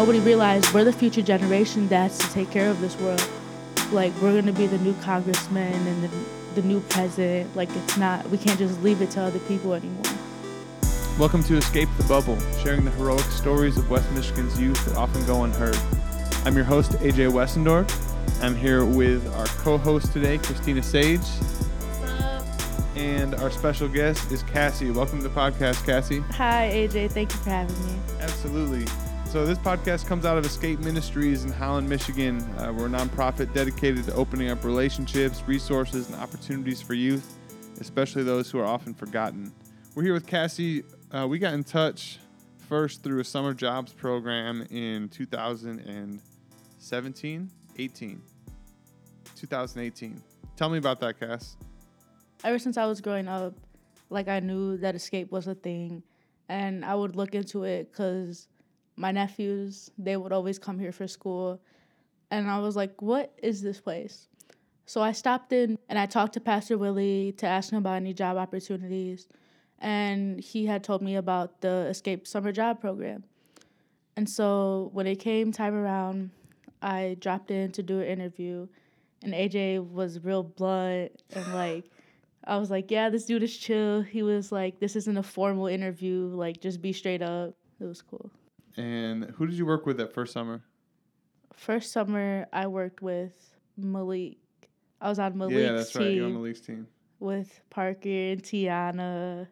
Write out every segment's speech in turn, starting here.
nobody realized we're the future generation that's to take care of this world. Like we're gonna be the new congressman and the, the new president. Like it's not. We can't just leave it to other people anymore. Welcome to Escape the Bubble, sharing the heroic stories of West Michigan's youth that often go unheard. I'm your host, AJ Wessendorf. I'm here with our co host today, Christina Sage. And our special guest is Cassie. Welcome to the podcast, Cassie. Hi, AJ. Thank you for having me. Absolutely. So, this podcast comes out of Escape Ministries in Holland, Michigan. Uh, we're a nonprofit dedicated to opening up relationships, resources, and opportunities for youth, especially those who are often forgotten. We're here with Cassie. Uh, we got in touch first through a summer jobs program in 2017, 18. 2018. Tell me about that, Cass. Ever since I was growing up, like I knew that escape was a thing, and I would look into it because my nephews they would always come here for school, and I was like, "What is this place?" So I stopped in and I talked to Pastor Willie to ask him about any job opportunities, and he had told me about the Escape Summer Job Program. And so when it came time around, I dropped in to do an interview and AJ was real blunt and like I was like, yeah, this dude is chill. He was like, this isn't a formal interview. Like, just be straight up. It was cool. And who did you work with that first summer? First summer, I worked with Malik. I was on Malik's team. yeah, that's team. right. You're on Malik's team. With Parker and Tiana.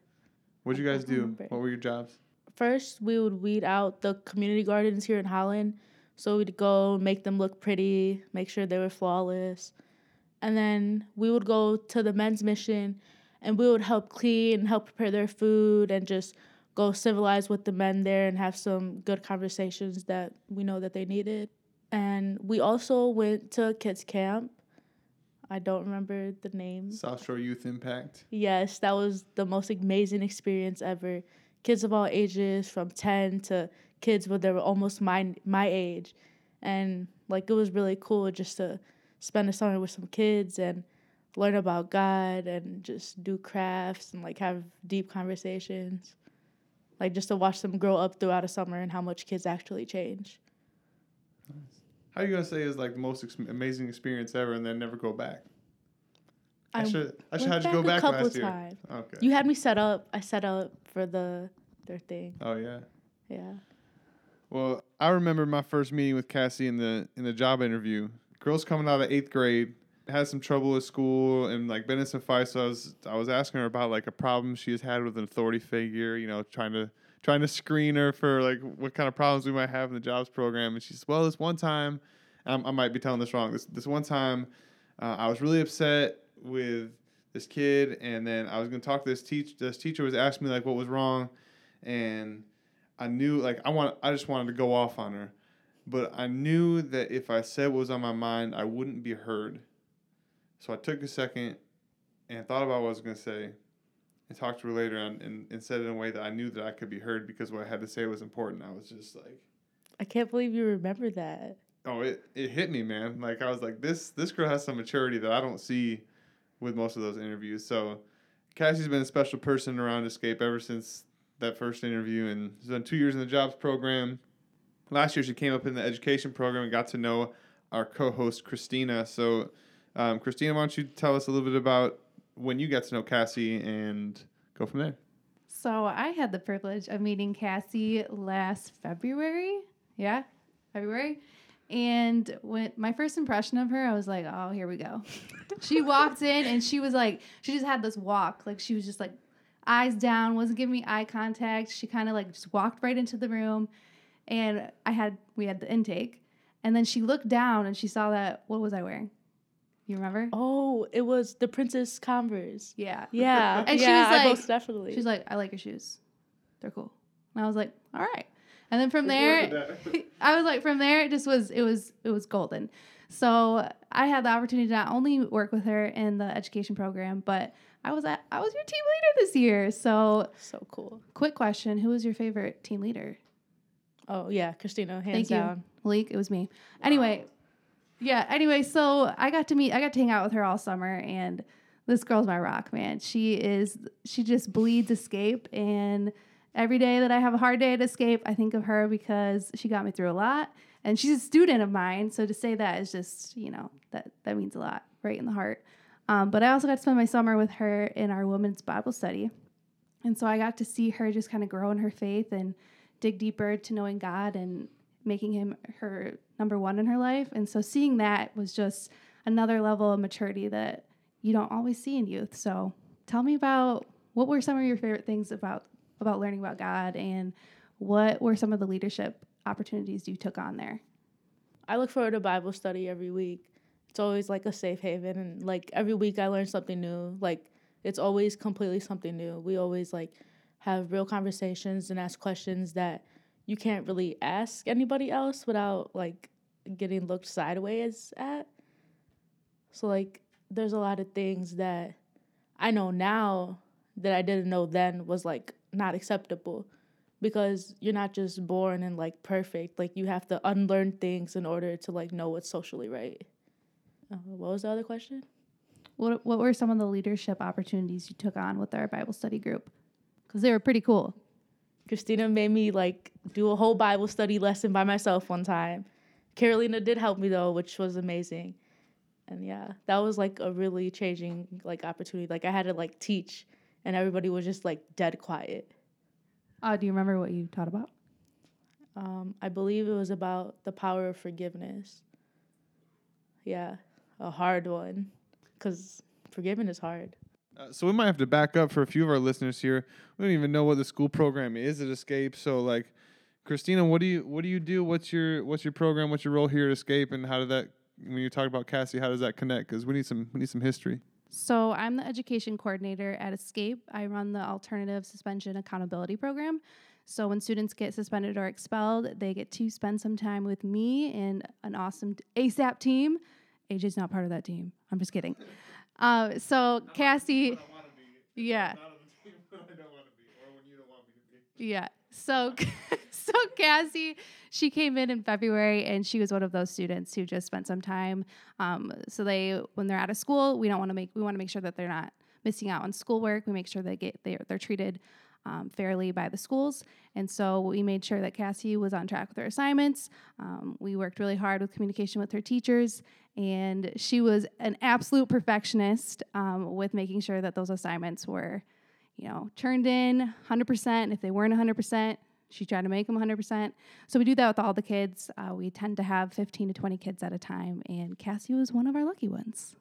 What'd you guys do? remember. What were your jobs? First, we would weed out the community gardens here in Holland. So we'd go make them look pretty, make sure they were flawless. And then we would go to the men's mission and we would help clean, and help prepare their food, and just go civilize with the men there and have some good conversations that we know that they needed. And we also went to kids camp. I don't remember the name. South Shore Youth Impact. Yes, that was the most amazing experience ever. Kids of all ages, from ten to kids where they were almost my my age, and like it was really cool just to spend a summer with some kids and learn about God and just do crafts and like have deep conversations. Like just to watch them grow up throughout a summer and how much kids actually change. How are you gonna say is like the most ex- amazing experience ever, and then never go back? I, I should. I should have you go a back couple last year. times. Okay. You had me set up. I set up for the their thing. oh yeah. Yeah. Well, I remember my first meeting with Cassie in the in the job interview. Girl's coming out of eighth grade, had some trouble with school and like been in some fights. So I was I was asking her about like a problem she has had with an authority figure. You know, trying to trying to screen her for like what kind of problems we might have in the jobs program. And she says, "Well, this one time, um, I might be telling this wrong. This this one time, uh, I was really upset with this kid, and then I was gonna talk to this teach. This teacher was asking me like what was wrong, and I knew like I want I just wanted to go off on her, but I knew that if I said what was on my mind, I wouldn't be heard. So I took a second and thought about what I was gonna say, and talked to her later and, and, and said it in a way that I knew that I could be heard because what I had to say was important. I was just like, I can't believe you remember that. oh, it, it hit me, man. Like I was like, this this girl has some maturity that I don't see with most of those interviews. So Cassie's been a special person around Escape ever since that first interview, and she's done two years in the jobs program. Last year, she came up in the education program and got to know our co-host Christina. So, um, Christina, why don't you tell us a little bit about when you got to know Cassie and go from there? So I had the privilege of meeting Cassie last February. Yeah, February. And when my first impression of her, I was like, "Oh, here we go." she walked in and she was like, she just had this walk, like she was just like eyes down, wasn't giving me eye contact. She kind of like just walked right into the room, and I had we had the intake, and then she looked down and she saw that what was I wearing? You remember? Oh, it was the Princess Converse. Yeah. Yeah, And she yeah, was like- most definitely. She's like, I like your shoes. They're cool. And I was like, all right. And then from there, I was like, from there, it just was, it was, it was golden. So I had the opportunity to not only work with her in the education program, but I was at, I was your team leader this year. So so cool. quick question: Who was your favorite team leader? Oh yeah, Christina, hands Thank down. you, Malik. It was me. Anyway, yeah. Anyway, so I got to meet, I got to hang out with her all summer, and this girl's my rock, man. She is, she just bleeds escape, and every day that I have a hard day at Escape, I think of her because she got me through a lot. And she's a student of mine. So to say that is just, you know, that, that means a lot right in the heart. Um, but I also got to spend my summer with her in our women's Bible study. And so I got to see her just kind of grow in her faith and dig deeper to knowing God and making him her number one in her life. And so seeing that was just another level of maturity that you don't always see in youth. So tell me about what were some of your favorite things about about learning about God and what were some of the leadership opportunities you took on there? I look forward to Bible study every week. It's always like a safe haven and like every week I learn something new. Like it's always completely something new. We always like have real conversations and ask questions that you can't really ask anybody else without like getting looked sideways at. So like there's a lot of things that I know now that I didn't know then was like not acceptable because you're not just born and like perfect. Like you have to unlearn things in order to like know what's socially right. Uh, what was the other question? What What were some of the leadership opportunities you took on with our Bible study group? Because they were pretty cool. Christina made me like do a whole Bible study lesson by myself one time. Carolina did help me though, which was amazing. And yeah, that was like a really changing like opportunity. Like I had to like teach and everybody was just like dead quiet. Uh, do you remember what you taught about? Um, I believe it was about the power of forgiveness. Yeah, a hard one, because forgiving is hard. Uh, so we might have to back up for a few of our listeners here. We don't even know what the school program is at Escape. So like, Christina, what do you what do you do? What's your what's your program? What's your role here at Escape? And how did that when you talk about Cassie? How does that connect? Because we need some we need some history. So I'm the education coordinator at Escape. I run the alternative suspension accountability program. So when students get suspended or expelled, they get to spend some time with me and an awesome ASAP team. AJ's not part of that team. I'm just kidding. Uh, so Cassie, yeah, yeah. So, so Cassie, she came in in February, and she was one of those students who just spent some time. Um, so they, when they're out of school, we don't want to make we want to make sure that they're not missing out on schoolwork. We make sure they get they're they're treated um, fairly by the schools. And so we made sure that Cassie was on track with her assignments. Um, we worked really hard with communication with her teachers, and she was an absolute perfectionist um, with making sure that those assignments were, you know, turned in 100%. And if they weren't 100%, she tried to make them 100%. So we do that with all the kids. Uh, we tend to have 15 to 20 kids at a time, and Cassie was one of our lucky ones.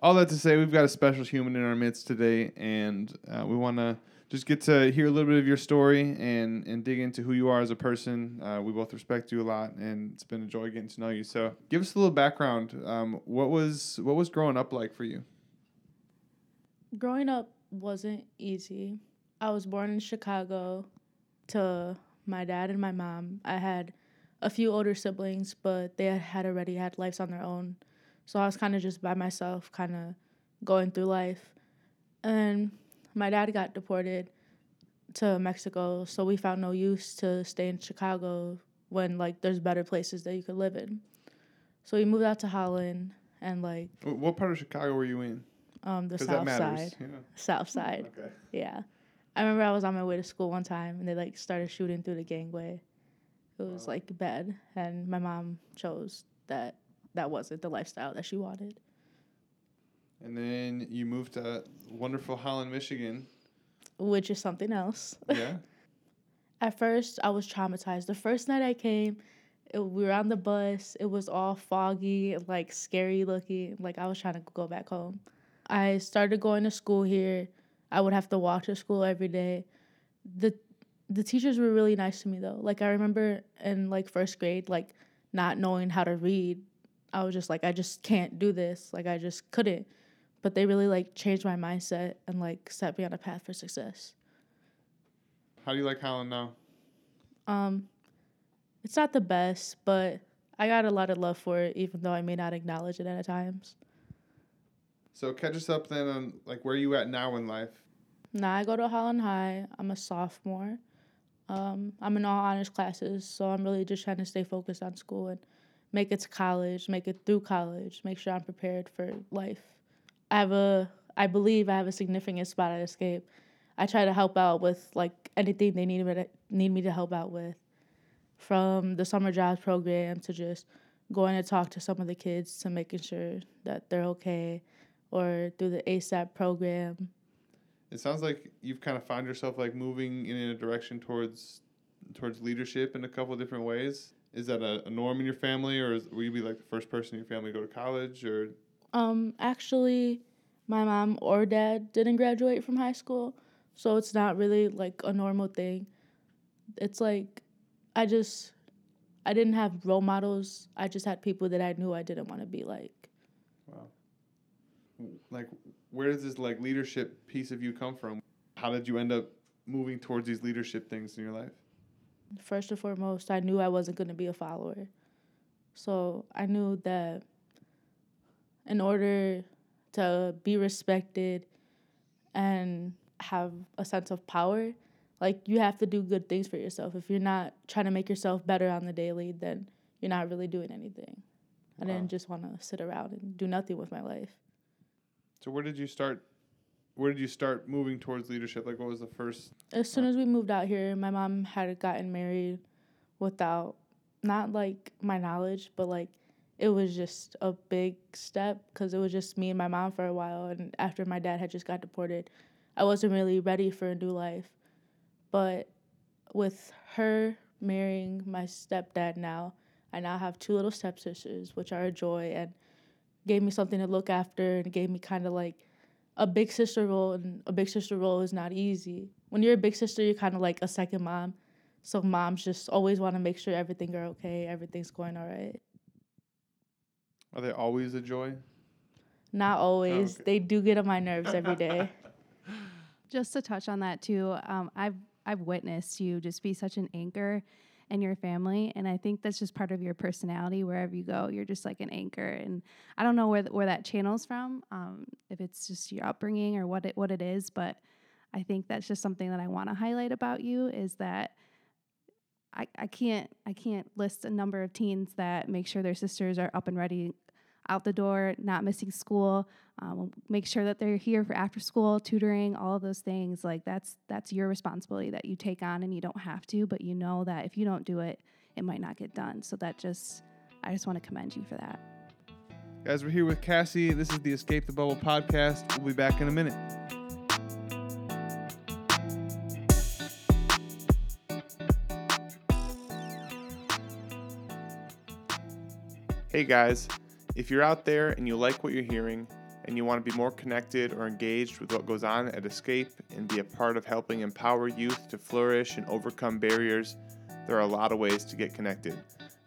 All that to say, we've got a special human in our midst today, and uh, we want to just get to hear a little bit of your story and and dig into who you are as a person. Uh, we both respect you a lot, and it's been a joy getting to know you. So, give us a little background. Um, what was what was growing up like for you? Growing up wasn't easy. I was born in Chicago to my dad and my mom. I had a few older siblings, but they had already had lives on their own. So I was kind of just by myself, kind of going through life. And my dad got deported to Mexico, so we found no use to stay in Chicago when like there's better places that you could live in. So we moved out to Holland and like What part of Chicago were you in? um the south side. Yeah. South side. Okay. Yeah. I remember I was on my way to school one time and they like started shooting through the gangway. It was like bad and my mom chose that that wasn't the lifestyle that she wanted. And then you moved to wonderful Holland, Michigan. Which is something else. Yeah. At first, I was traumatized. The first night I came, it, we were on the bus. It was all foggy, like scary looking. Like I was trying to go back home. I started going to school here. I would have to walk to school every day. the The teachers were really nice to me though. Like I remember in like first grade, like not knowing how to read, I was just like, I just can't do this. Like I just couldn't. But they really like changed my mindset and like set me on a path for success. How do you like Holland now? Um, it's not the best, but I got a lot of love for it, even though I may not acknowledge it at times. So catch us up then on like where you at now in life. Now I go to Holland High. I'm a sophomore. Um, I'm in all honors classes, so I'm really just trying to stay focused on school and make it to college, make it through college, make sure I'm prepared for life. I have a, I believe I have a significant spot at Escape. I try to help out with like anything they need me to, need me to help out with, from the summer jobs program to just going to talk to some of the kids to making sure that they're okay, or through the ASAP program. It sounds like you've kind of found yourself like moving in a direction towards towards leadership in a couple different ways. Is that a, a norm in your family, or is, will you be like the first person in your family to go to college, or Um, actually, my mom or dad didn't graduate from high school, so it's not really like a normal thing. It's like I just I didn't have role models. I just had people that I knew I didn't want to be like. Wow. Like, where does this like leadership piece of you come from? How did you end up moving towards these leadership things in your life? First and foremost, I knew I wasn't going to be a follower. So I knew that in order to be respected and have a sense of power, like you have to do good things for yourself. If you're not trying to make yourself better on the daily, then you're not really doing anything. I didn't just want to sit around and do nothing with my life. So where did you start? Where did you start moving towards leadership? Like, what was the first? As soon as we moved out here, my mom had gotten married without not like my knowledge, but like it was just a big step because it was just me and my mom for a while. And after my dad had just got deported, I wasn't really ready for a new life. But with her marrying my stepdad now, I now have two little stepsisters, which are a joy and gave me something to look after and gave me kind of like a big sister role and a big sister role is not easy. When you're a big sister, you're kind of like a second mom. So moms just always want to make sure everything are okay, everything's going all right. Are they always a joy? Not always. okay. They do get on my nerves every day. Just to touch on that too, um, I've I've witnessed you just be such an anchor in your family, and I think that's just part of your personality. Wherever you go, you're just like an anchor, and I don't know where th- where that channels from, um, if it's just your upbringing or what it what it is, but I think that's just something that I want to highlight about you is that. I, I can't I can't list a number of teens that make sure their sisters are up and ready out the door, not missing school, um, make sure that they're here for after school tutoring all of those things like that's that's your responsibility that you take on and you don't have to but you know that if you don't do it it might not get done so that just i just want to commend you for that Guys, we're here with Cassie. This is the Escape the Bubble podcast. We'll be back in a minute. Hey guys, if you're out there and you like what you're hearing and you want to be more connected or engaged with what goes on at Escape and be a part of helping empower youth to flourish and overcome barriers, there are a lot of ways to get connected.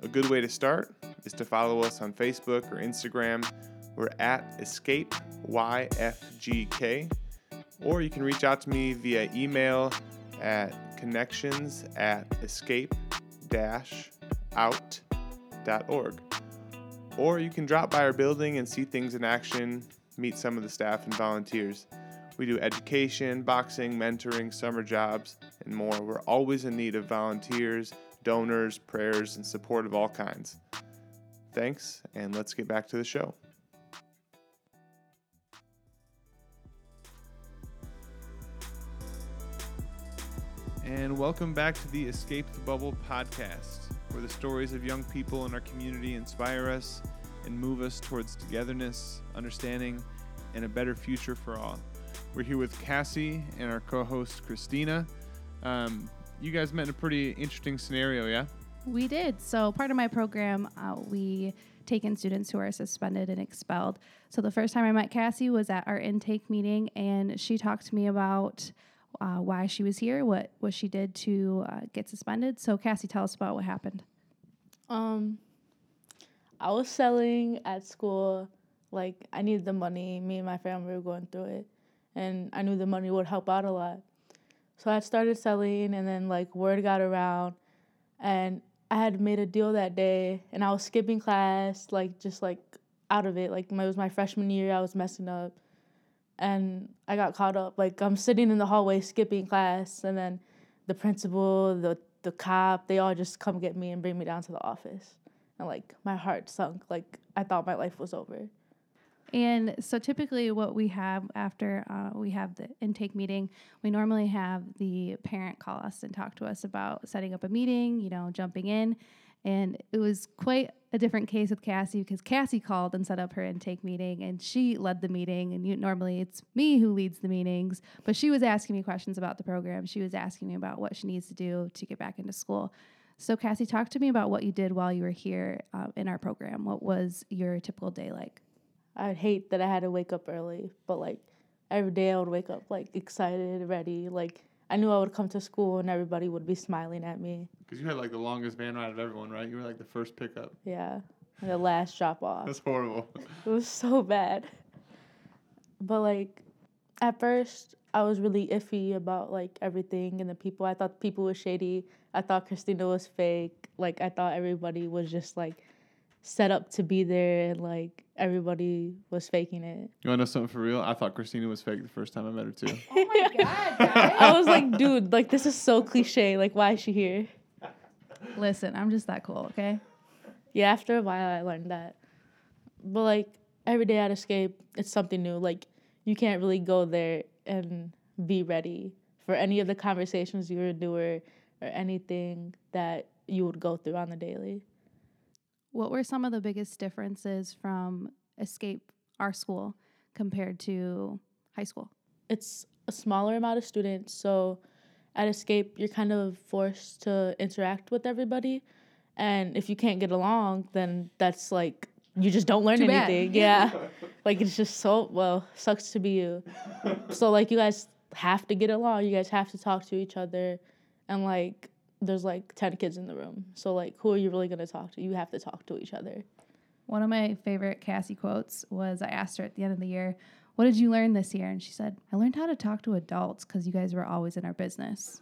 A good way to start is to follow us on Facebook or Instagram. We're at Escape YFGK. Or you can reach out to me via email at connections at escape out.org. Or you can drop by our building and see things in action, meet some of the staff and volunteers. We do education, boxing, mentoring, summer jobs, and more. We're always in need of volunteers, donors, prayers, and support of all kinds. Thanks, and let's get back to the show. And welcome back to the Escape the Bubble podcast, where the stories of young people in our community inspire us and move us towards togetherness, understanding, and a better future for all. We're here with Cassie and our co host, Christina. Um, you guys met in a pretty interesting scenario, yeah? we did so part of my program uh, we take in students who are suspended and expelled so the first time i met cassie was at our intake meeting and she talked to me about uh, why she was here what what she did to uh, get suspended so cassie tell us about what happened Um, I was selling at school. Like I needed the money. Me and my family were going through it, and I knew the money would help out a lot. So I started selling, and then like word got around, and I had made a deal that day, and I was skipping class, like just like out of it. Like my, it was my freshman year, I was messing up, and I got caught up. Like I'm sitting in the hallway skipping class, and then the principal, the the cop, they all just come get me and bring me down to the office. And like my heart sunk. Like I thought my life was over. And so typically, what we have after uh, we have the intake meeting, we normally have the parent call us and talk to us about setting up a meeting, you know, jumping in. And it was quite a different case with Cassie because Cassie called and set up her intake meeting and she led the meeting. And you, normally it's me who leads the meetings, but she was asking me questions about the program. She was asking me about what she needs to do to get back into school. So, Cassie, talk to me about what you did while you were here uh, in our program. What was your typical day like? I'd hate that I had to wake up early, but like every day I would wake up like excited, ready. Like I knew I would come to school and everybody would be smiling at me. Because you had like the longest van ride of everyone, right? You were like the first pickup. Yeah. And the last drop off. That's horrible. It was so bad. But like at first I was really iffy about like everything and the people. I thought people were shady. I thought Christina was fake. Like I thought everybody was just like set up to be there and like everybody was faking it. You wanna know something for real? I thought Christina was fake the first time I met her too. Oh my God, guys. I was like, dude, like this is so cliche. Like why is she here? Listen, I'm just that cool, okay? Yeah, after a while I learned that. But like every day at Escape, it's something new. Like you can't really go there and be ready for any of the conversations you would do or, or anything that you would go through on the daily. What were some of the biggest differences from Escape, our school, compared to high school? It's a smaller amount of students, so at Escape you're kind of forced to interact with everybody. And if you can't get along, then that's like you just don't learn Too bad. anything. Yeah. like it's just so well, sucks to be you. so like you guys have to get along. You guys have to talk to each other and like there's like 10 kids in the room. So like who are you really going to talk to? You have to talk to each other. One of my favorite Cassie quotes was I asked her at the end of the year, What did you learn this year? And she said, I learned how to talk to adults because you guys were always in our business.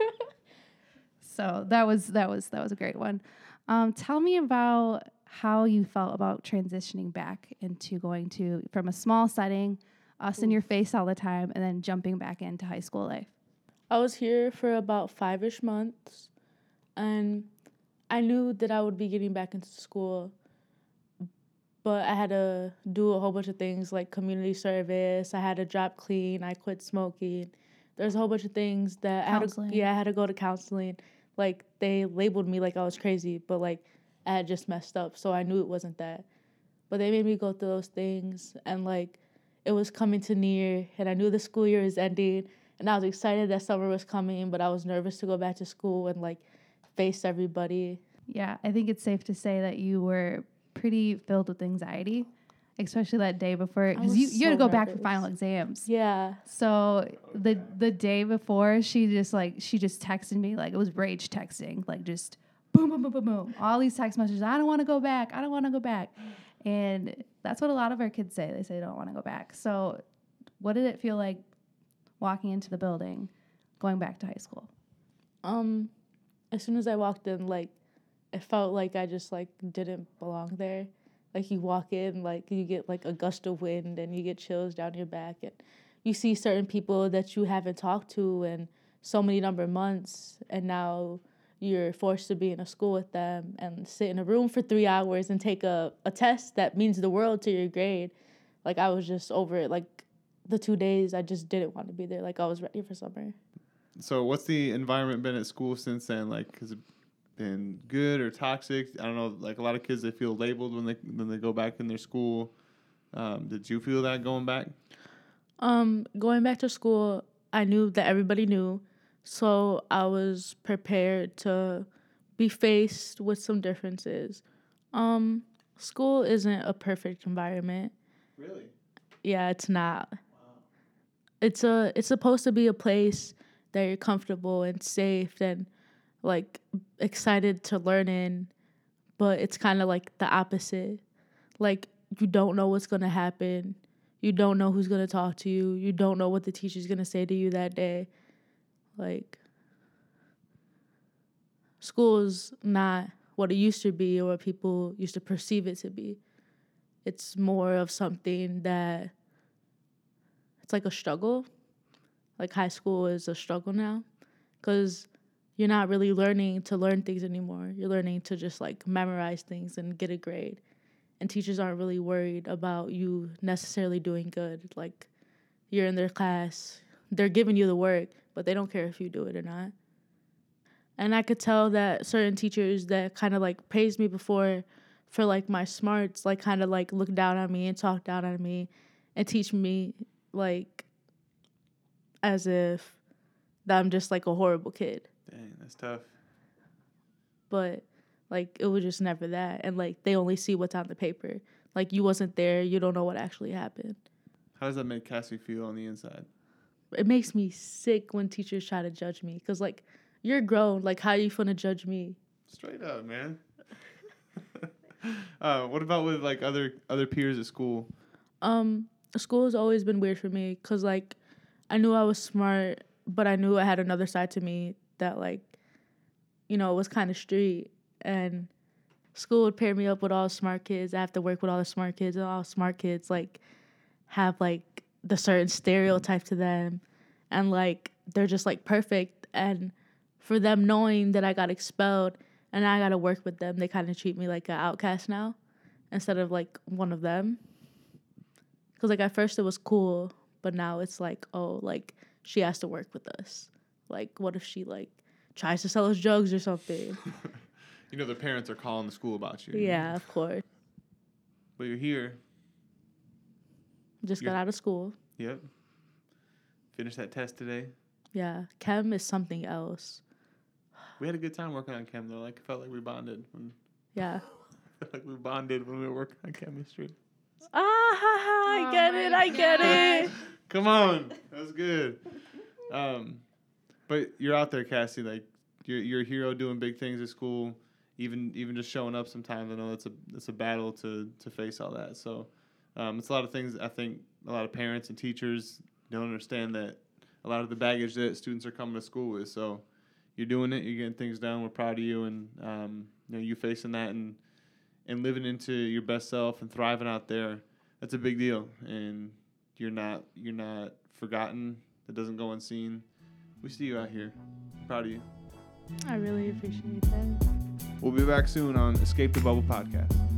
so that was that was that was a great one. Um, tell me about how you felt about transitioning back into going to from a small setting, us in your face all the time, and then jumping back into high school life. I was here for about five ish months, and I knew that I would be getting back into school, but I had to do a whole bunch of things like community service. I had to drop clean. I quit smoking. There's a whole bunch of things that I had to, yeah, I had to go to counseling. Like they labeled me like I was crazy, but like I had just messed up, so I knew it wasn't that. But they made me go through those things, and like it was coming to near, and I knew the school year is ending, and I was excited that summer was coming, but I was nervous to go back to school and like face everybody. Yeah, I think it's safe to say that you were pretty filled with anxiety, especially that day before, because was you, you had to so go back for final exams. Yeah, So the the day before, she just like she just texted me like it was rage texting, like just boom boom boom boom boom, all these text messages. I don't want to go back. I don't want to go back, and that's what a lot of our kids say. They say they don't want to go back. So, what did it feel like walking into the building, going back to high school? um, as soon as I walked in, like it felt like I just like didn't belong there. Like you walk in, like you get like a gust of wind and you get chills down your back, and you see certain people that you haven't talked to in so many number of months, and now you're forced to be in a school with them and sit in a room for three hours and take a, a test that means the world to your grade. Like I was just over it. Like the two days, I just didn't want to be there. Like I was ready for summer. So what's the environment been at school since then? Like, has it been good or toxic? I don't know. Like a lot of kids, they feel labeled when they when they go back in their school. Um, did you feel that going back? Um, going back to school, I knew that everybody knew, so I was prepared to be faced with some differences. Um, school isn't a perfect environment. Really? Yeah, it's not. It's a it's supposed to be a place that you're comfortable and safe and like excited to learn in, but it's kind of like the opposite. Like you don't know what's going to happen. You don't know who's going to talk to you. You don't know what the teacher's going to say to you that day. Like school is not what it used to be or what people used to perceive it to be. It's more of something that it's like a struggle. Like high school is a struggle now because you're not really learning to learn things anymore. You're learning to just like memorize things and get a grade. and teachers aren't really worried about you necessarily doing good. Like you're in their class, they're giving you the work, but they don't care if you do it or not. And I could tell that certain teachers that kind of like praised me before for like my smarts, like kind of like look down on me and talk down on me and teach me like as if that I'm just like a horrible kid. Dang, that's tough. But like it was just never that. And like they only see what's on the paper. Like you wasn't there, you don't know what actually happened. How does that make Cassie feel on the inside? It makes me sick when teachers try to judge me cuz like you're grown, like how are you going to judge me? Straight up, man. uh, what about with like other other peers at school? Um school has always been weird for me cuz like I knew I was smart, but I knew I had another side to me that like you know, was kind of street and school would pair me up with all smart kids. I have to work with all the smart kids and all smart kids like have like the certain stereotype to them and like they're just like perfect and for them knowing that I got expelled and I got to work with them, they kind of treat me like an outcast now instead of like one of them. Cuz like at first it was cool, but now it's like, oh, like she has to work with us. Like what if she like tries to sell us drugs or something? You know, the parents are calling the school about you. yeah, of course. But you're here. Just You're- got out of school. Yep. Finished that test today. Yeah, chem is something else. We had a good time working on chem though. Like felt like we bonded when Yeah. like we bonded when we were working on chemistry. Ah, ha, ha, I Oh get it. my I get it. Come on, that was good. Um, but you're out there, Cassie. Like you're you're a hero doing big things at school. Even even just showing up sometimes. I know that's a that's a battle to to face all that. So um, it's a lot of things. I think a lot of parents and teachers don't understand that a lot of the baggage that students are coming to school with. So you're doing it. You're getting things done. We're proud of you, and um, you know you facing that and and living into your best self and thriving out there. That's a big deal, and you're not you're not forgotten. That doesn't go unseen. We see you out here. Proud of you. I really appreciate that. We'll be back soon on Escape the Bubble podcast.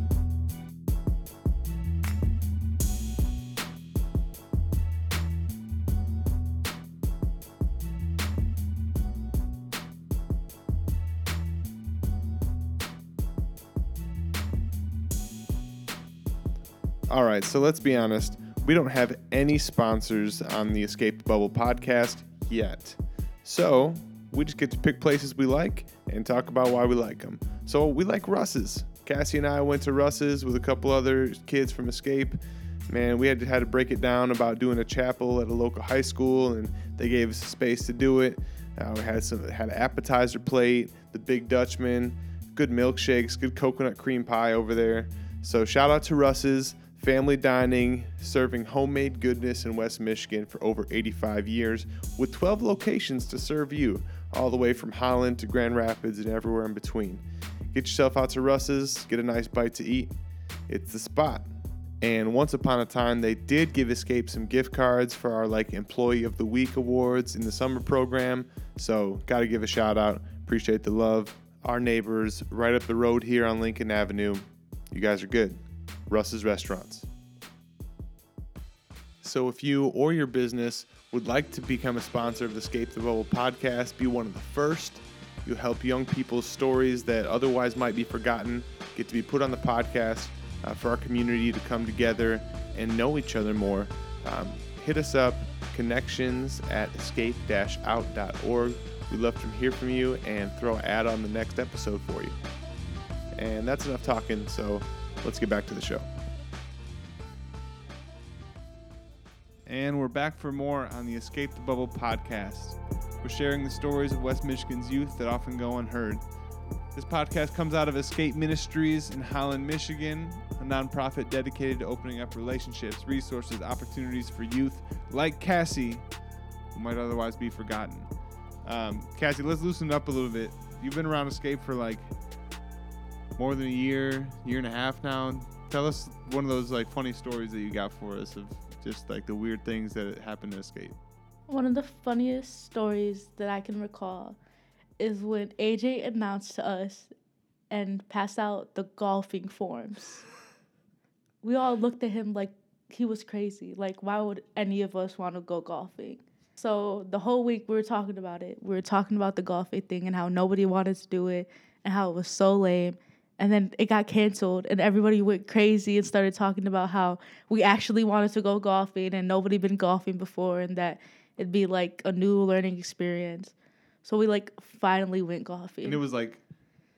All right, so let's be honest. We don't have any sponsors on the Escape the Bubble podcast yet. So we just get to pick places we like and talk about why we like them. So we like Russ's. Cassie and I went to Russ's with a couple other kids from Escape. Man, we had to, had to break it down about doing a chapel at a local high school, and they gave us space to do it. Uh, we had some had an appetizer plate, the Big Dutchman, good milkshakes, good coconut cream pie over there. So shout out to Russ's family dining, serving homemade goodness in West Michigan for over 85 years, with 12 locations to serve you, all the way from Holland to Grand Rapids and everywhere in between. Get yourself out to Russ's, get a nice bite to eat. It's the spot. And once upon a time, they did give Escape some gift cards for our like Employee of the Week awards in the summer program. So, got to give a shout out. Appreciate the love. Our neighbors right up the road here on Lincoln Avenue. You guys are good. Russ's Restaurants. So, if you or your business would like to become a sponsor of the Escape the Bubble podcast, be one of the first. You'll help young people's stories that otherwise might be forgotten get to be put on the podcast uh, for our community to come together and know each other more. Um, hit us up, connections at escape out.org. We'd love to hear from you and throw an ad on the next episode for you. And that's enough talking, so let's get back to the show. And we're back for more on the Escape the Bubble podcast. We're sharing the stories of West Michigan's youth that often go unheard. This podcast comes out of Escape Ministries in Holland, Michigan, a nonprofit dedicated to opening up relationships, resources, opportunities for youth like Cassie, who might otherwise be forgotten. Um, Cassie, let's loosen up a little bit. You've been around Escape for like more than a year, year and a half now. Tell us one of those like funny stories that you got for us of just like the weird things that happened to Escape. One of the funniest stories that I can recall is when AJ announced to us and passed out the golfing forms. we all looked at him like he was crazy. Like, why would any of us want to go golfing? So the whole week we were talking about it. We were talking about the golfing thing and how nobody wanted to do it and how it was so lame. And then it got canceled and everybody went crazy and started talking about how we actually wanted to go golfing and nobody been golfing before and that it'd be like a new learning experience. So we like finally went golfing. And it was like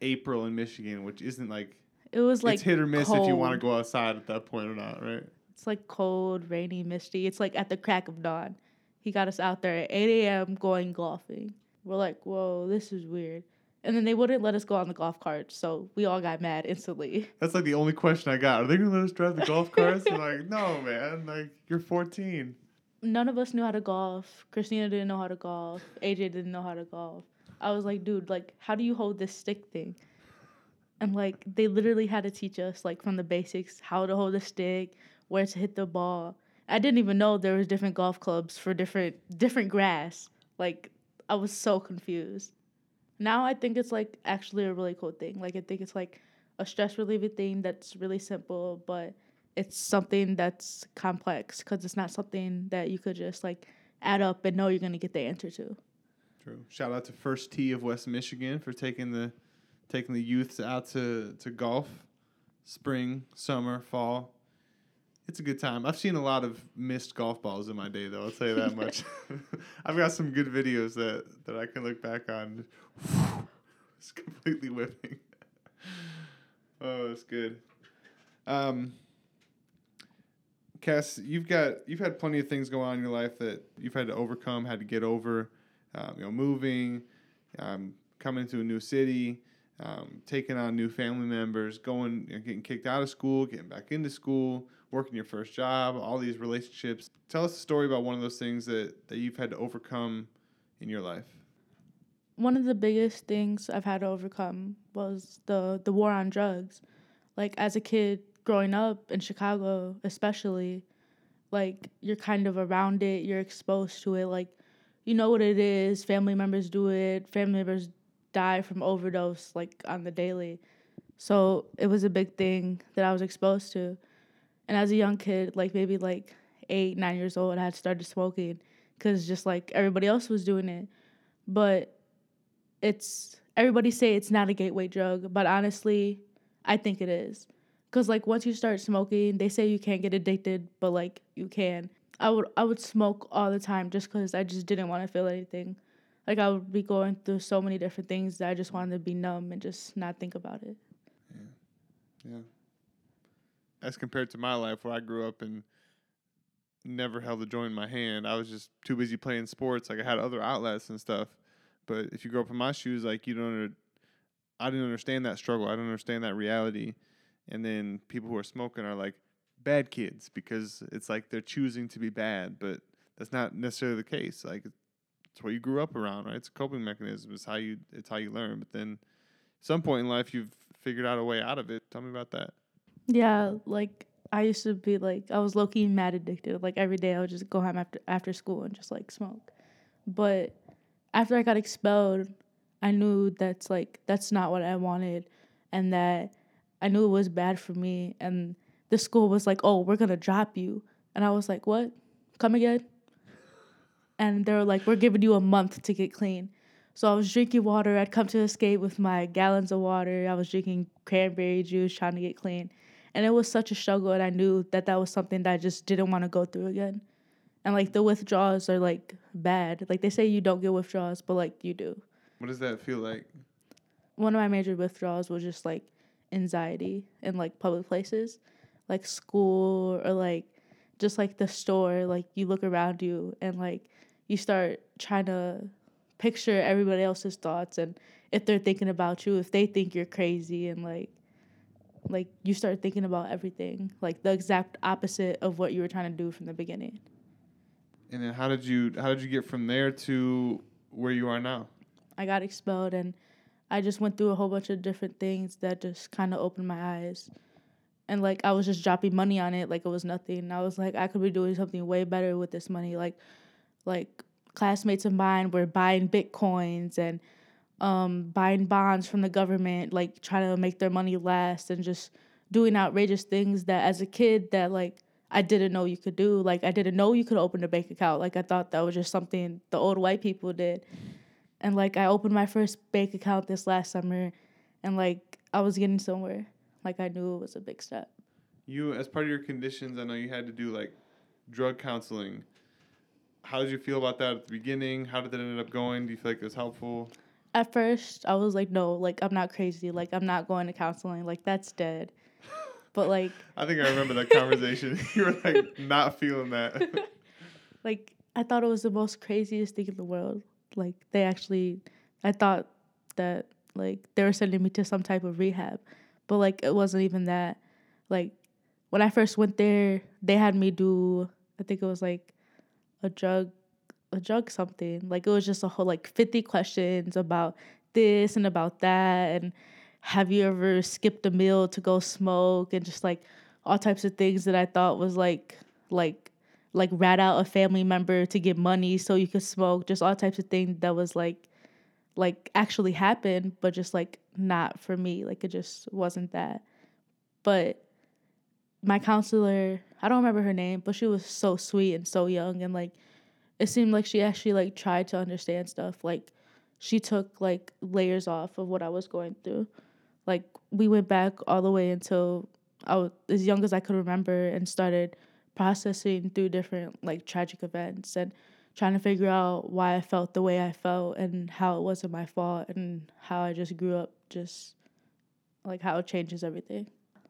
April in Michigan, which isn't like it was like it's hit or miss if you want to go outside at that point or not, right? It's like cold, rainy, misty. It's like at the crack of dawn. He got us out there at 8 a.m. going golfing. We're like, whoa, this is weird. And then they wouldn't let us go on the golf cart, so we all got mad instantly. That's like the only question I got. Are they gonna let us drive the golf carts? I'm like, no, man. Like you're 14. None of us knew how to golf. Christina didn't know how to golf. AJ didn't know how to golf. I was like, dude, like, how do you hold this stick thing? And like, they literally had to teach us like from the basics how to hold the stick, where to hit the ball. I didn't even know there was different golf clubs for different different grass. Like, I was so confused. Now I think it's like actually a really cool thing. Like, I think it's like a stress relieving thing that's really simple, but it's something that's complex because it's not something that you could just like add up and know you're gonna get the answer to. True. Shout out to First Tee of West Michigan for taking the taking the youths out to, to golf. Spring, summer, fall. It's a good time. I've seen a lot of missed golf balls in my day though, I'll tell you that much. I've got some good videos that, that I can look back on. It's completely whipping. Oh, it's good. Um Cass, you've got you've had plenty of things go on in your life that you've had to overcome, had to get over. Um, you know, moving, um, coming to a new city, um, taking on new family members, going, you know, getting kicked out of school, getting back into school, working your first job, all these relationships. Tell us a story about one of those things that, that you've had to overcome in your life. One of the biggest things I've had to overcome was the the war on drugs. Like as a kid growing up in Chicago, especially, like you're kind of around it, you're exposed to it, like you know what it is, family members do it, family members die from overdose like on the daily. So it was a big thing that I was exposed to. And as a young kid, like maybe like eight, nine years old, I had started smoking because just like everybody else was doing it. But it's everybody say it's not a gateway drug, but honestly, I think it is. Cause like once you start smoking, they say you can't get addicted, but like you can. I would I would smoke all the time just cause I just didn't want to feel anything. Like I would be going through so many different things that I just wanted to be numb and just not think about it. Yeah. As compared to my life where I grew up and never held a joint in my hand. I was just too busy playing sports. Like I had other outlets and stuff. But if you grow up in my shoes, like you don't I didn't understand that struggle. I didn't understand that reality. And then people who are smoking are like bad kids because it's like they're choosing to be bad, but that's not necessarily the case. Like it's what you grew up around, right? It's a coping mechanism. It's how you it's how you learn. But then some point in life you've figured out a way out of it. Tell me about that. Yeah, like I used to be like I was low key mad addicted. Like every day I would just go home after after school and just like smoke. But after I got expelled, I knew that's like that's not what I wanted and that I knew it was bad for me and the school was like, "Oh, we're going to drop you." And I was like, "What? Come again?" And they were like, "We're giving you a month to get clean." So I was drinking water. I'd come to escape with my gallons of water. I was drinking cranberry juice trying to get clean. And it was such a struggle and I knew that that was something that I just didn't want to go through again. And like the withdrawals are like bad. Like they say you don't get withdrawals, but like you do. What does that feel like? One of my major withdrawals was just like anxiety in like public places, like school or like just like the store. Like you look around you and like you start trying to picture everybody else's thoughts and if they're thinking about you, if they think you're crazy and like like you start thinking about everything, like the exact opposite of what you were trying to do from the beginning. And then how did you how did you get from there to where you are now? I got expelled and I just went through a whole bunch of different things that just kind of opened my eyes. And like I was just dropping money on it like it was nothing. I was like I could be doing something way better with this money. Like like classmates of mine were buying bitcoins and um, buying bonds from the government, like trying to make their money last and just doing outrageous things that as a kid that like I didn't know you could do. Like I didn't know you could open a bank account. Like I thought that was just something the old white people did. And like I opened my first bank account this last summer and like I was getting somewhere. Like I knew it was a big step. You, as part of your conditions, I know you had to do like drug counseling. How did you feel about that at the beginning? How did that end up going? Do you feel like it was helpful? At first, I was like, no, like I'm not crazy. Like I'm not going to counseling. Like that's dead. But like I think I remember that conversation. you were like not feeling that. like I thought it was the most craziest thing in the world. Like they actually I thought that like they were sending me to some type of rehab. But like it wasn't even that. Like when I first went there, they had me do I think it was like a drug a drug something. Like it was just a whole like 50 questions about this and about that and have you ever skipped a meal to go smoke and just like all types of things that I thought was like like like rat out a family member to get money so you could smoke, just all types of things that was like like actually happened, but just like not for me. Like it just wasn't that. But my counselor, I don't remember her name, but she was so sweet and so young and like it seemed like she actually like tried to understand stuff. Like she took like layers off of what I was going through. Like we went back all the way until I was as young as I could remember and started processing through different like tragic events and trying to figure out why I felt the way I felt and how it wasn't my fault and how I just grew up just like how it changes everything.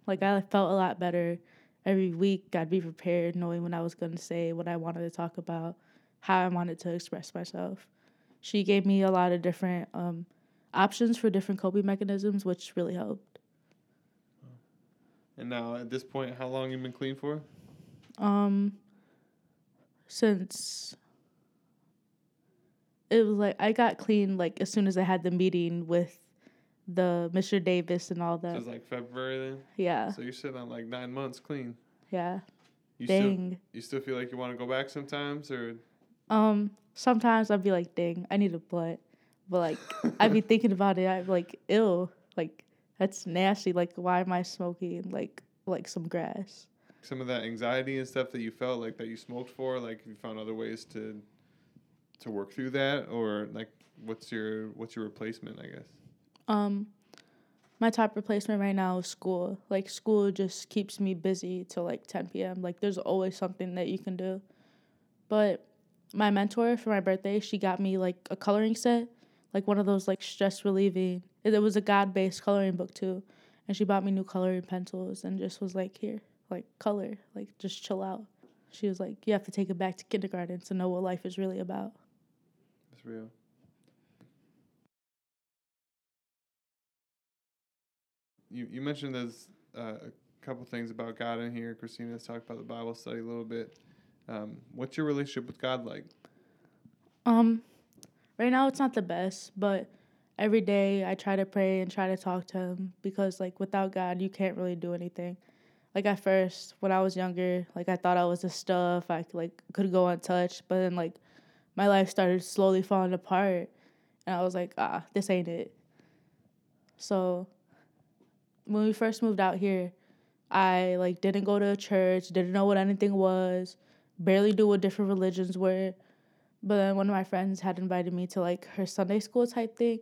Like I felt a lot better every week. I'd be prepared knowing what I was going to say, what I wanted to talk about, how I wanted to express myself. She gave me a lot of different um, options for different coping mechanisms, which really helped. And now at this point, how long you been clean for? Um, since it was like I got clean like as soon as I had the meeting with the Mr. Davis and all So it was like February then. Yeah, So you're sitting on like nine months clean. yeah. You still you still feel like you want to go back sometimes or Um, sometimes I'd be like, dang, I need a blunt. But like I'd be thinking about it, I'd be like, ill. Like that's nasty. Like why am I smoking like like some grass? some of that anxiety and stuff that you felt like that you smoked for like you found other ways to to work through that or like what's your what's your replacement i guess Um, my top replacement right now is school. Like school just keeps me busy till like 10 p.m. Like there's always something that you can do. But my mentor for my birthday, she got me like a coloring set, like one of those like stress relieving. It, was a God based coloring book too, and she bought me new coloring pencils and just was like, here, like color, like just chill out. She was like, you have to take it back to kindergarten to know what life is really about. It's real you you mentioned there's uh, a couple things about god in here christina's talked about the bible study a little bit um, what's your relationship with god like Um, right now it's not the best, but every day I try to pray and try to talk to him because like without God you can't really do anything. Like at first when I was younger, like I thought I was the stuff, I like could go untouched, but then like my life started slowly falling apart and I was like, ah, this ain't it. So when we first moved out here, I like didn't go to a church, didn't know what anything was, barely do what different religions were. But then one of my friends had invited me to like her Sunday school type thing.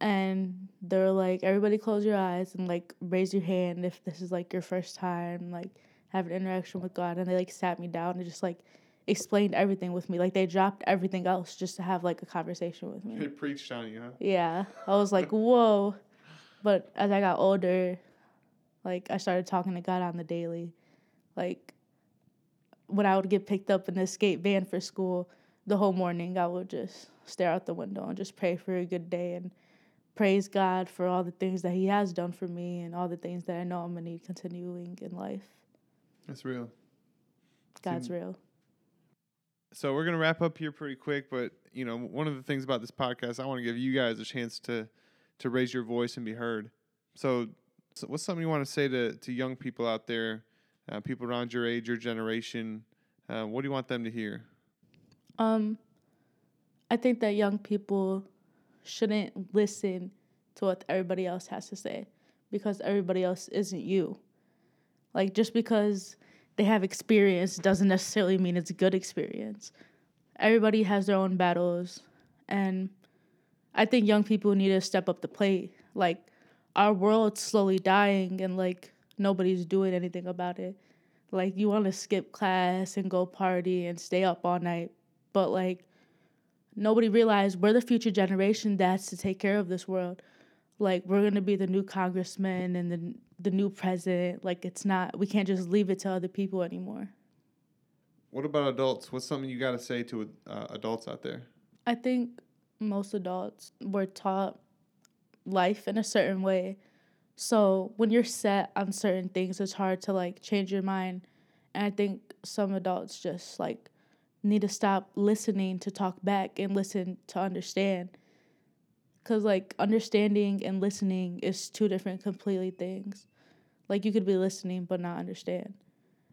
And they're like, everybody close your eyes and like raise your hand if this is like your first time, like have an interaction with God. And they like sat me down and just like explained everything with me. Like they dropped everything else just to have like a conversation with me. they preached on you huh Yeah. I was like, whoa. But as I got older, like I started talking to God on the daily. Like when I would get picked up in the escape van for school, the whole morning I would just stare out the window and just pray for a good day and praise God for all the things that He has done for me and all the things that I know I'm gonna need continuing in life. that's real God's real. so we're gonna wrap up here pretty quick but you know one of the things about this podcast i want to give you guys a chance to to raise your voice and be heard so, so what's something you want to say to to young people out there uh, people around your age your generation uh, what do you want them to hear Um, I think that young people shouldn't listen to what everybody else has to say because everybody else isn't you. Like just because they have experience doesn't necessarily mean it's a good experience. Everybody has their own battles and I think young people need to step up the plate. Like our world's slowly dying and like nobody's doing anything about it. Like you want to skip class and go party and stay up all night, but like nobody realized we're the future generation that's to take care of this world. Like we're gonna be the new congressman and the the new president. Like it's not we can't just leave it to other people anymore. What about adults? What's something you got to say to uh, adults out there? I think most adults were taught life in a certain way. So when you're set on certain things, it's hard to like change your mind. And I think some adults just like need to stop listening to talk back and listen to understand. Cause like understanding and listening is two different completely things. Like you could be listening but not understand.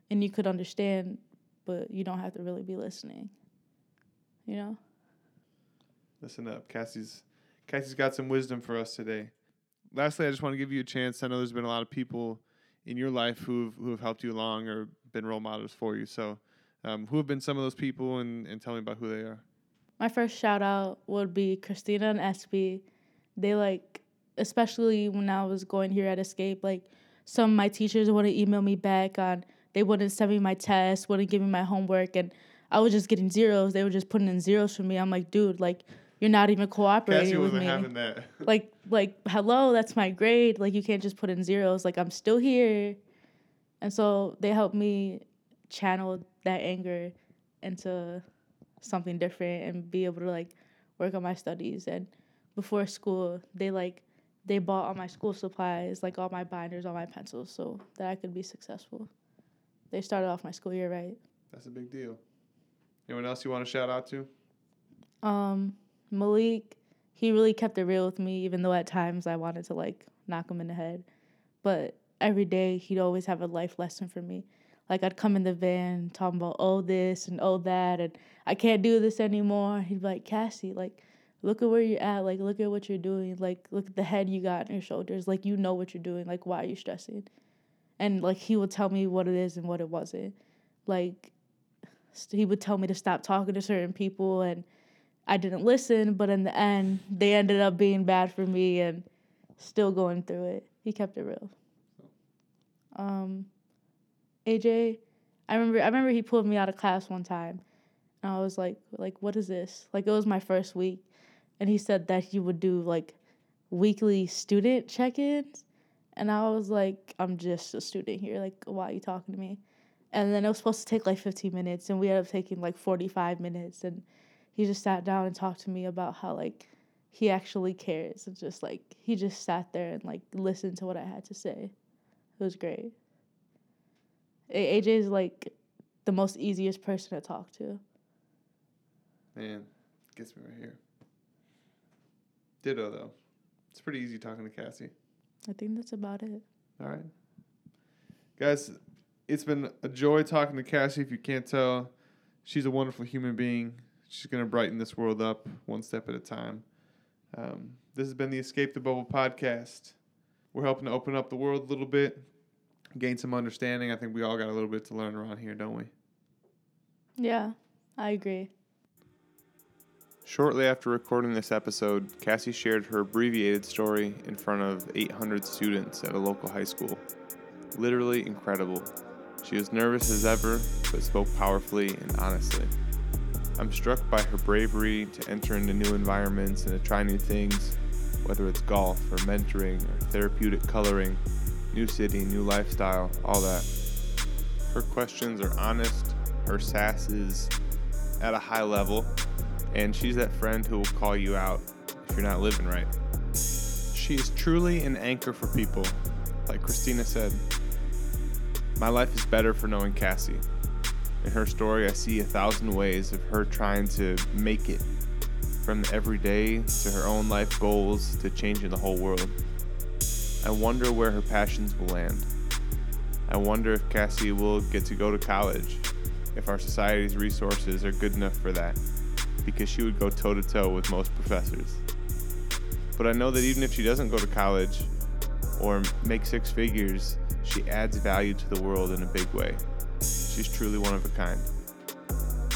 And you could understand but you don't have to really be listening. You know? Listen up. Cassie's Cassie's got some wisdom for us today. Lastly, I just want to give you a chance. I know there's been a lot of people in your life who've who have helped you along or been role models for you. So, um, who have been some of those people, and, and tell me about who they are. My first shout out would be Christina and SB. They like, especially when I was going here at Escape, like some of my teachers wouldn't email me back on, they wouldn't send me my tests, wouldn't give me my homework, and I was just getting zeros. They were just putting in zeros for me. I'm like, dude, like you're not even cooperating Cassie with me. having that. like like hello that's my grade like you can't just put in zeros like i'm still here and so they helped me channel that anger into something different and be able to like work on my studies and before school they like they bought all my school supplies like all my binders all my pencils so that i could be successful they started off my school year right That's a big deal. Anyone else you want to shout out to? Um, Malik, he really kept it real with me, even though at times I wanted to like knock him in the head. But every day he'd always have a life lesson for me. Like I'd come in the van talking about oh this and oh that and I can't do this anymore. He'd be like, Cassie, like look at where you're at, like look at what you're doing, like look at the head you got on your shoulders, like you know what you're doing, like why are you stressing? And like he would tell me what it is and what it wasn't. Like he would tell me to stop talking to certain people and I didn't listen, but in the end, they ended up being bad for me and still going through it. He kept it real. Um, AJ, I remember I remember he pulled me out of class one time, and I was like, like what is this? Like it was my first week, and he said that he would do like weekly student check-ins, and I was like, I'm just a student here. Like, why are you talking to me? And then it was supposed to take like 15 minutes, and we ended up taking like 45 minutes, and he just sat down and talked to me about how like he actually cares and just like he just sat there and like listened to what I had to say. It was great. A- AJ is like the most easiest person to talk to. Man, gets me right here. Ditto though. It's pretty easy talking to Cassie. I think that's about it. All right. Guys, it's been a joy talking to Cassie. If you can't tell, she's a wonderful human being. She's going to brighten this world up one step at a time. Um, this has been the Escape the Bubble podcast. We're helping to open up the world a little bit, gain some understanding. I think we all got a little bit to learn around here, don't we? Yeah, I agree. Shortly after recording this episode, Cassie shared her abbreviated story in front of 800 students at a local high school. Literally incredible. She was nervous as ever, but spoke powerfully and honestly. I'm struck by her bravery to enter into new environments and to try new things, whether it's golf or mentoring or therapeutic coloring, new city, new lifestyle, all that. Her questions are honest, her sass is at a high level, and she's that friend who will call you out if you're not living right. She is truly an anchor for people, like Christina said. My life is better for knowing Cassie. In her story, I see a thousand ways of her trying to make it from the everyday to her own life goals to changing the whole world. I wonder where her passions will land. I wonder if Cassie will get to go to college, if our society's resources are good enough for that, because she would go toe to toe with most professors. But I know that even if she doesn't go to college or make six figures, she adds value to the world in a big way. She's truly one of a kind.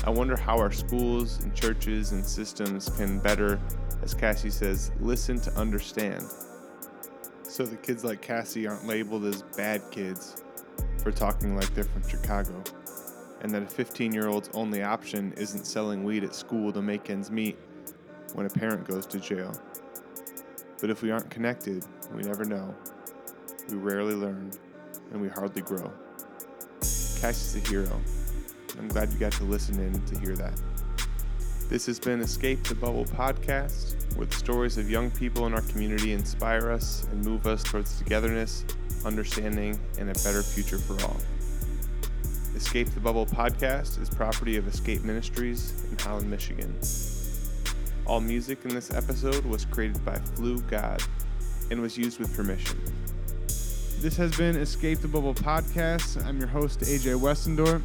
I wonder how our schools and churches and systems can better, as Cassie says, listen to understand. So the kids like Cassie aren't labeled as bad kids for talking like they're from Chicago, and that a 15 year old's only option isn't selling weed at school to make ends meet when a parent goes to jail. But if we aren't connected, we never know. We rarely learn, and we hardly grow. Cassie's a hero. I'm glad you got to listen in to hear that. This has been Escape the Bubble podcast, where the stories of young people in our community inspire us and move us towards togetherness, understanding, and a better future for all. Escape the Bubble podcast is property of Escape Ministries in Holland, Michigan. All music in this episode was created by Flu God and was used with permission. This has been Escape the Bubble podcast. I'm your host, AJ Westendorp.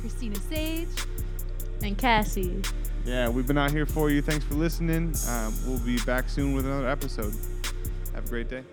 Christina Sage. And Cassie. Yeah, we've been out here for you. Thanks for listening. Um, we'll be back soon with another episode. Have a great day.